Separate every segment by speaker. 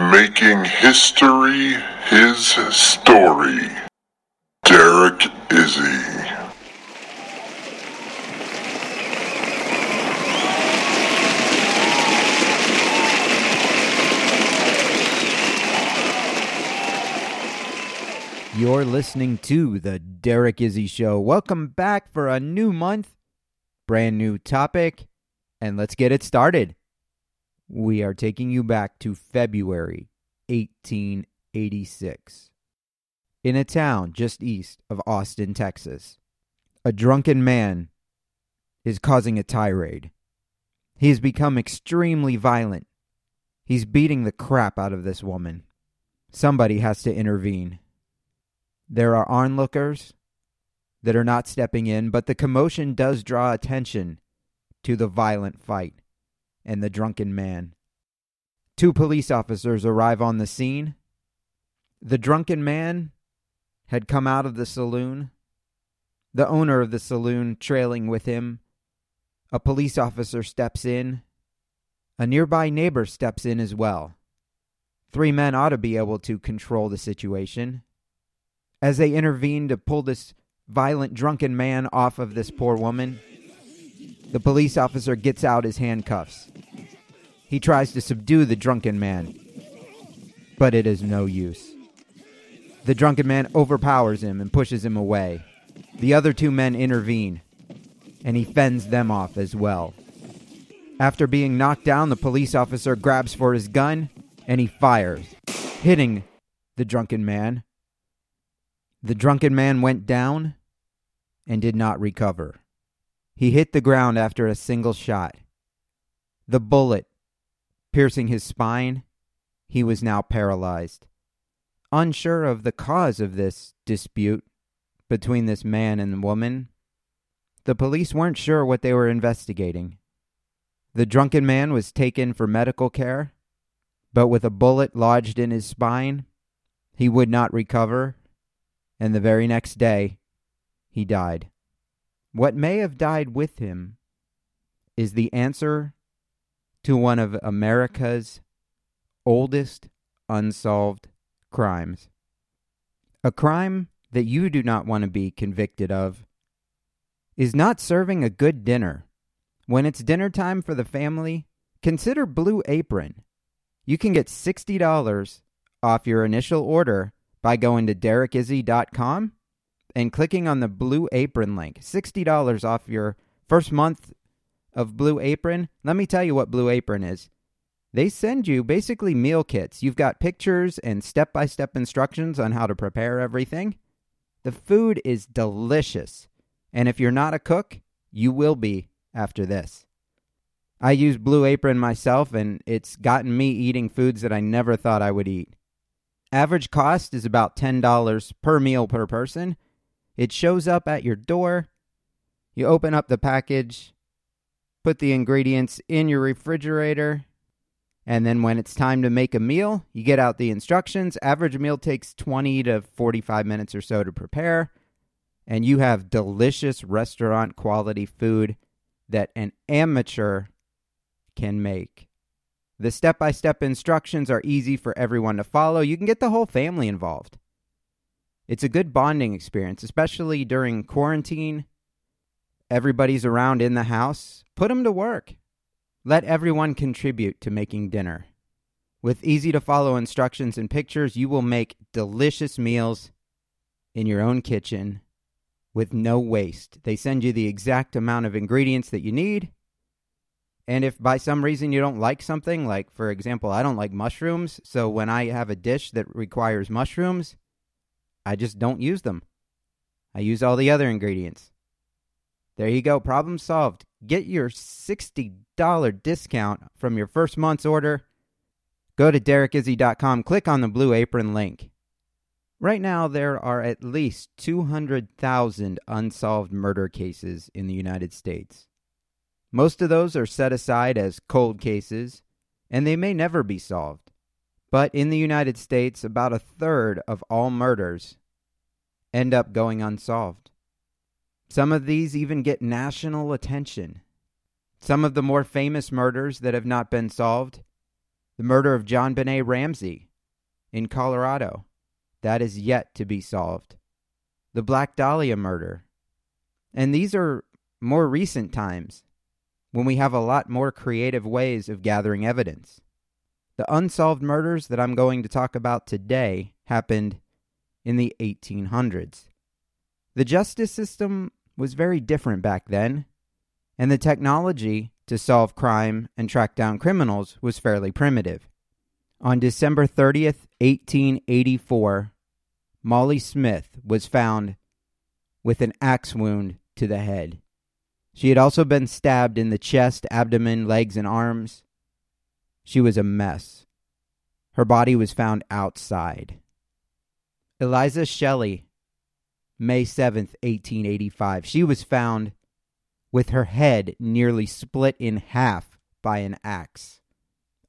Speaker 1: Making history his story, Derek Izzy.
Speaker 2: You're listening to the Derek Izzy Show. Welcome back for a new month, brand new topic, and let's get it started. We are taking you back to February 1886. In a town just east of Austin, Texas, a drunken man is causing a tirade. He has become extremely violent. He's beating the crap out of this woman. Somebody has to intervene. There are onlookers that are not stepping in, but the commotion does draw attention to the violent fight and the drunken man. Two police officers arrive on the scene. The drunken man had come out of the saloon, the owner of the saloon trailing with him. A police officer steps in. A nearby neighbor steps in as well. Three men ought to be able to control the situation as they intervene to pull this violent drunken man off of this poor woman. The police officer gets out his handcuffs. He tries to subdue the drunken man, but it is no use. The drunken man overpowers him and pushes him away. The other two men intervene, and he fends them off as well. After being knocked down, the police officer grabs for his gun and he fires, hitting the drunken man the drunken man went down and did not recover. He hit the ground after a single shot. The bullet piercing his spine, he was now paralyzed. Unsure of the cause of this dispute between this man and the woman, the police weren't sure what they were investigating. The drunken man was taken for medical care, but with a bullet lodged in his spine, he would not recover and the very next day he died. What may have died with him is the answer to one of America's oldest unsolved crimes. A crime that you do not want to be convicted of is not serving a good dinner. When it's dinner time for the family, consider Blue Apron. You can get $60 off your initial order by going to derekizzy.com and clicking on the Blue Apron link. $60 off your first month of Blue Apron. Let me tell you what Blue Apron is. They send you basically meal kits. You've got pictures and step by step instructions on how to prepare everything. The food is delicious. And if you're not a cook, you will be after this. I use Blue Apron myself, and it's gotten me eating foods that I never thought I would eat. Average cost is about $10 per meal per person. It shows up at your door. You open up the package, put the ingredients in your refrigerator, and then when it's time to make a meal, you get out the instructions. Average meal takes 20 to 45 minutes or so to prepare, and you have delicious restaurant quality food that an amateur can make. The step by step instructions are easy for everyone to follow. You can get the whole family involved. It's a good bonding experience, especially during quarantine. Everybody's around in the house. Put them to work. Let everyone contribute to making dinner. With easy to follow instructions and pictures, you will make delicious meals in your own kitchen with no waste. They send you the exact amount of ingredients that you need and if by some reason you don't like something, like for example, I don't like mushrooms, so when I have a dish that requires mushrooms, I just don't use them. I use all the other ingredients. There you go, problem solved. get your $60 discount from your first month's order, go to derekizzy.com, click on the blue apron link. Right now, there are at least 200,000 unsolved murder cases in the United States. Most of those are set aside as cold cases, and they may never be solved. But in the United States, about a third of all murders end up going unsolved. Some of these even get national attention. Some of the more famous murders that have not been solved the murder of JonBenét Ramsey in Colorado, that is yet to be solved. The Black Dahlia murder. And these are more recent times when we have a lot more creative ways of gathering evidence. The unsolved murders that I'm going to talk about today happened in the 1800s. The justice system was very different back then, and the technology to solve crime and track down criminals was fairly primitive. On December 30th, 1884, Molly Smith was found with an axe wound to the head. She had also been stabbed in the chest, abdomen, legs, and arms. She was a mess. Her body was found outside. Eliza Shelley, May 7th, 1885. She was found with her head nearly split in half by an axe.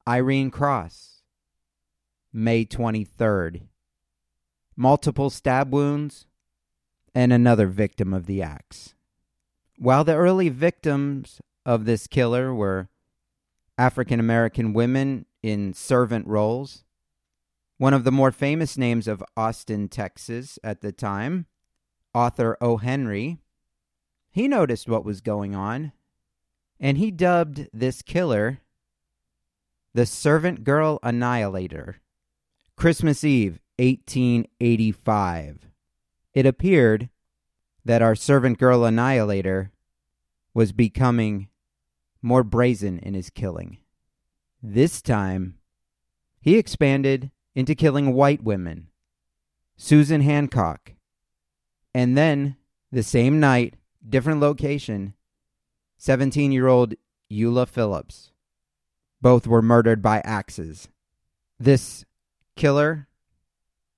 Speaker 2: Irene Cross, May 23rd. Multiple stab wounds and another victim of the axe. While the early victims of this killer were African American women in servant roles, one of the more famous names of Austin, Texas at the time, author O. Henry, he noticed what was going on and he dubbed this killer the Servant Girl Annihilator. Christmas Eve, 1885. It appeared that our Servant Girl Annihilator was becoming more brazen in his killing. This time, he expanded into killing white women. Susan Hancock. And then, the same night, different location, 17 year old Eula Phillips. Both were murdered by axes. This killer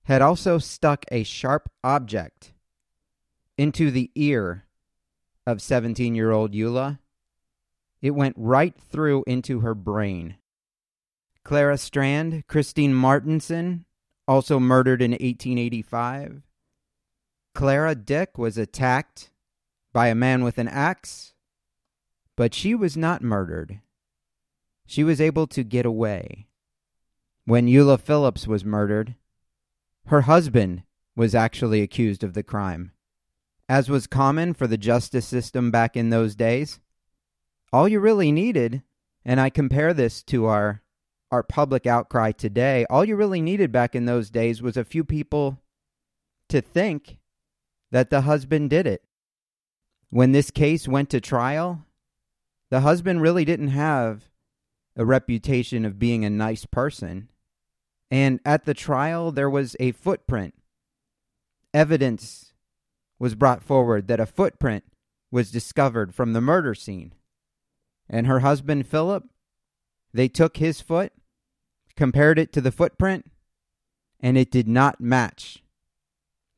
Speaker 2: had also stuck a sharp object into the ear of 17 year old Eula. It went right through into her brain. Clara Strand, Christine Martenson, also murdered in 1885. Clara Dick was attacked by a man with an axe, but she was not murdered. She was able to get away. When Eula Phillips was murdered, her husband was actually accused of the crime. As was common for the justice system back in those days, all you really needed, and I compare this to our our public outcry today, all you really needed back in those days was a few people to think that the husband did it. When this case went to trial, the husband really didn't have a reputation of being a nice person. And at the trial, there was a footprint. Evidence was brought forward that a footprint was discovered from the murder scene. And her husband, Philip, they took his foot, compared it to the footprint, and it did not match.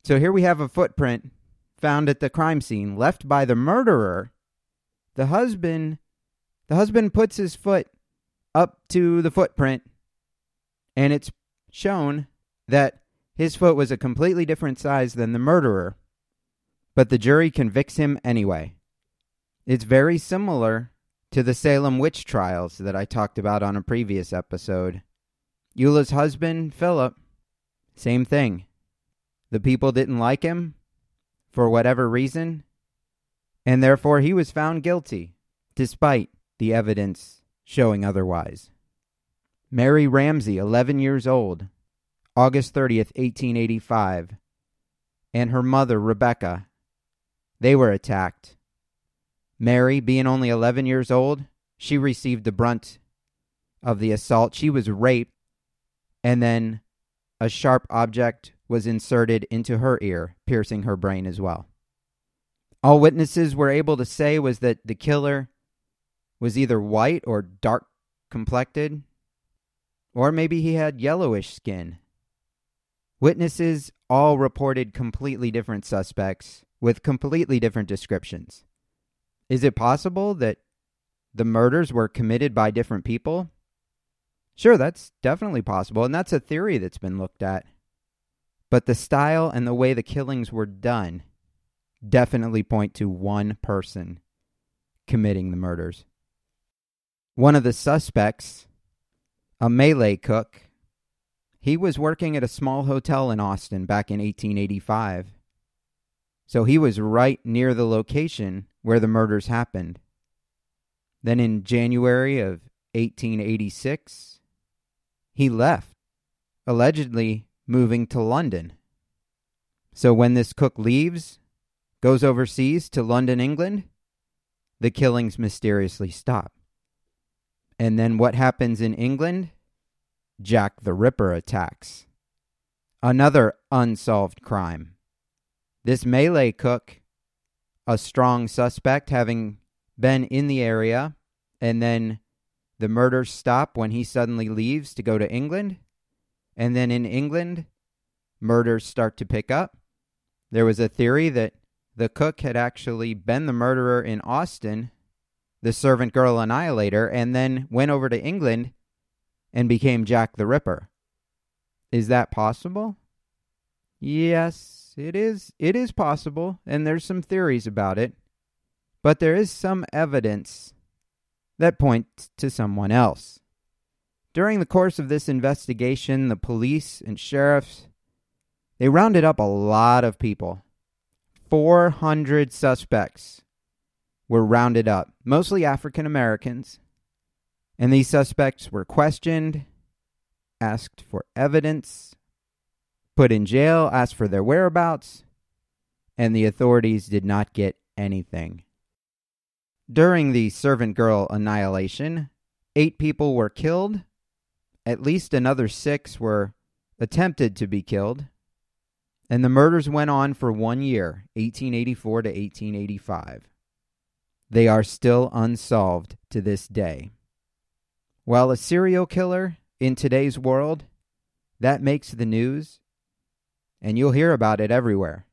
Speaker 2: So here we have a footprint found at the crime scene left by the murderer. The husband the husband puts his foot up to the footprint and it's shown that his foot was a completely different size than the murderer. But the jury convicts him anyway. It's very similar to the Salem witch trials that I talked about on a previous episode. Eula's husband, Philip, same thing. The people didn't like him for whatever reason, and therefore he was found guilty, despite the evidence showing otherwise. Mary Ramsey, 11 years old, August 30th, 1885, and her mother, Rebecca, they were attacked Mary, being only 11 years old, she received the brunt of the assault. She was raped, and then a sharp object was inserted into her ear, piercing her brain as well. All witnesses were able to say was that the killer was either white or dark complected, or maybe he had yellowish skin. Witnesses all reported completely different suspects with completely different descriptions. Is it possible that the murders were committed by different people? Sure, that's definitely possible, and that's a theory that's been looked at. But the style and the way the killings were done definitely point to one person committing the murders. One of the suspects, a Malay cook, he was working at a small hotel in Austin back in 1885. So he was right near the location where the murders happened. Then in January of 1886, he left, allegedly moving to London. So when this cook leaves, goes overseas to London, England, the killings mysteriously stop. And then what happens in England? Jack the Ripper attacks. Another unsolved crime. This Malay cook, a strong suspect, having been in the area, and then the murders stop when he suddenly leaves to go to England. And then in England, murders start to pick up. There was a theory that the cook had actually been the murderer in Austin, the servant girl annihilator, and then went over to England and became Jack the Ripper. Is that possible? Yes, it is. It is possible, and there's some theories about it. But there is some evidence that points to someone else. During the course of this investigation, the police and sheriffs they rounded up a lot of people. 400 suspects were rounded up, mostly African Americans. And these suspects were questioned, asked for evidence, put in jail, asked for their whereabouts, and the authorities did not get anything. During the servant girl annihilation, eight people were killed, at least another six were attempted to be killed, and the murders went on for one year, 1884 to 1885. They are still unsolved to this day. While a serial killer in today's world, that makes the news, and you'll hear about it everywhere.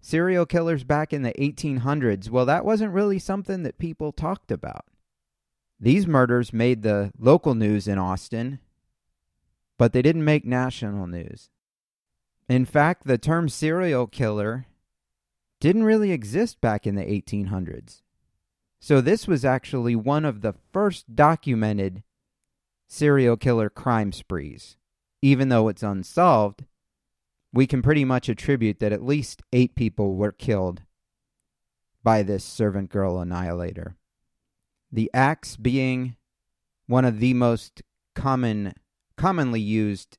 Speaker 2: Serial killers back in the 1800s, well, that wasn't really something that people talked about. These murders made the local news in Austin, but they didn't make national news. In fact, the term serial killer didn't really exist back in the 1800s. So, this was actually one of the first documented serial killer crime sprees. Even though it's unsolved, we can pretty much attribute that at least eight people were killed by this servant girl annihilator. The axe being one of the most common commonly used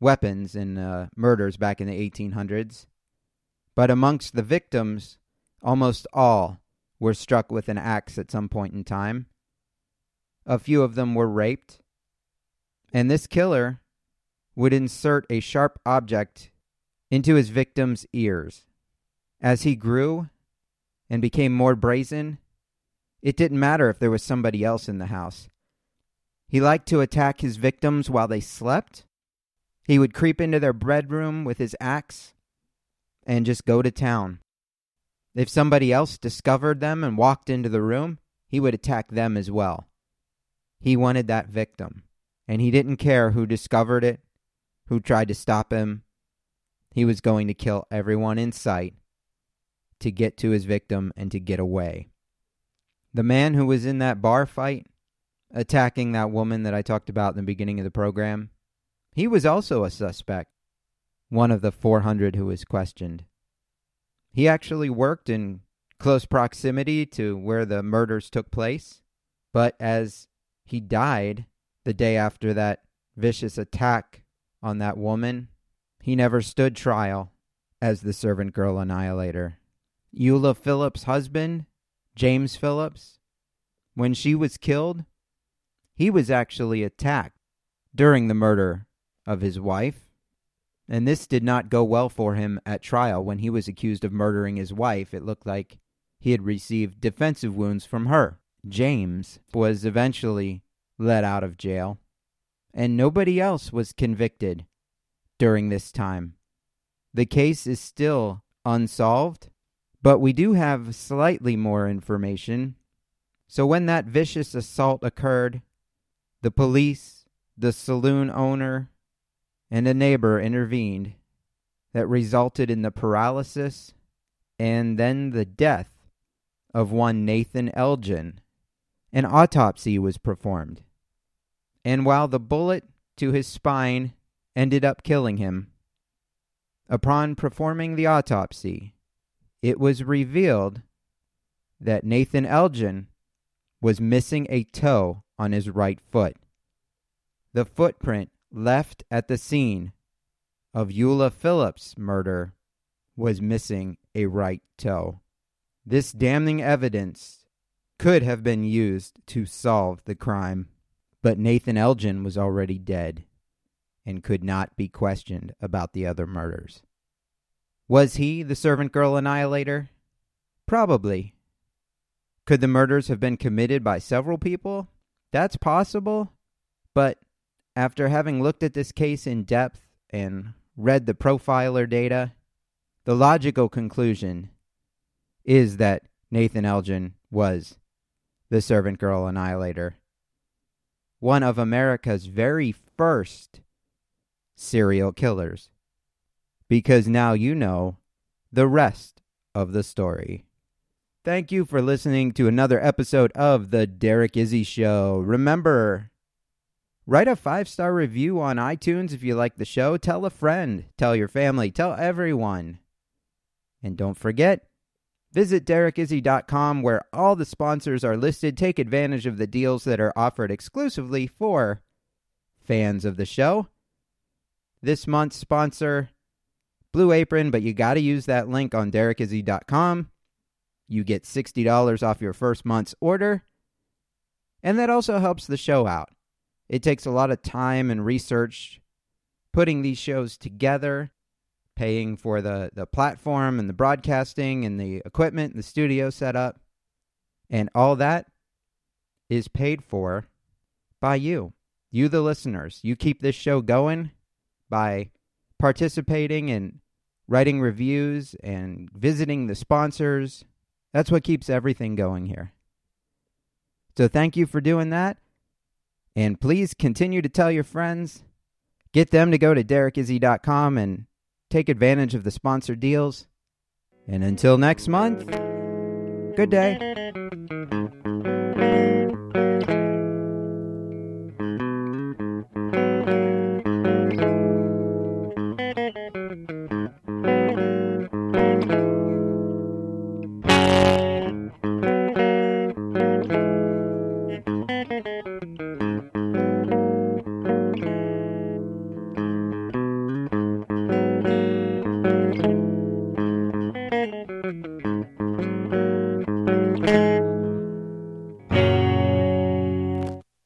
Speaker 2: weapons in uh, murders back in the 1800s. But amongst the victims, almost all were struck with an axe at some point in time. A few of them were raped. And this killer would insert a sharp object into his victim's ears. As he grew and became more brazen, it didn't matter if there was somebody else in the house. He liked to attack his victims while they slept he would creep into their bedroom with his axe and just go to town. If somebody else discovered them and walked into the room, he would attack them as well. He wanted that victim, and he didn't care who discovered it, who tried to stop him. He was going to kill everyone in sight to get to his victim and to get away. The man who was in that bar fight, attacking that woman that I talked about in the beginning of the program, he was also a suspect, one of the 400 who was questioned. He actually worked in close proximity to where the murders took place, but as he died the day after that vicious attack on that woman, he never stood trial as the servant girl annihilator. Eula Phillips' husband, James Phillips, when she was killed, he was actually attacked during the murder of his wife, and this did not go well for him at trial when he was accused of murdering his wife. It looked like he had received defensive wounds from her. James, was eventually let out of jail, and nobody else was convicted during this time. The case is still unsolved, but we do have slightly more information. So, when that vicious assault occurred, the police, the saloon owner, and a neighbor intervened that resulted in the paralysis and then the death of one Nathan Elgin. An autopsy was performed. And while the bullet to his spine ended up killing him, upon performing the autopsy, it was revealed that Nathan Elgin was missing a toe on his right foot. The footprint left at the scene of Eula Phillips' murder was missing a right toe. This damning evidence could have been used to solve the crime, but Nathan Elgin was already dead and could not be questioned about the other murders. Was he the servant girl annihilator? Probably. Could the murders have been committed by several people? That's possible, but after having looked at this case in depth and read the profiler data, the logical conclusion is that Nathan Elgin was the servant girl annihilator. One of America's very first serial killers. Because now you know the rest of the story. Thank you for listening to another episode of The Derek Izzy Show. Remember, Write a five star review on iTunes if you like the show. Tell a friend, tell your family, tell everyone. And don't forget, visit derekizzy.com where all the sponsors are listed. Take advantage of the deals that are offered exclusively for fans of the show. This month's sponsor, Blue Apron, but you got to use that link on derekizzy.com. You get $60 off your first month's order. And that also helps the show out. It takes a lot of time and research putting these shows together, paying for the, the platform and the broadcasting and the equipment and the studio setup. And all that is paid for by you, you, the listeners. You keep this show going by participating and writing reviews and visiting the sponsors. That's what keeps everything going here. So thank you for doing that. And please continue to tell your friends. Get them to go to derekizzy.com and take advantage of the sponsored deals. And until next month, good day.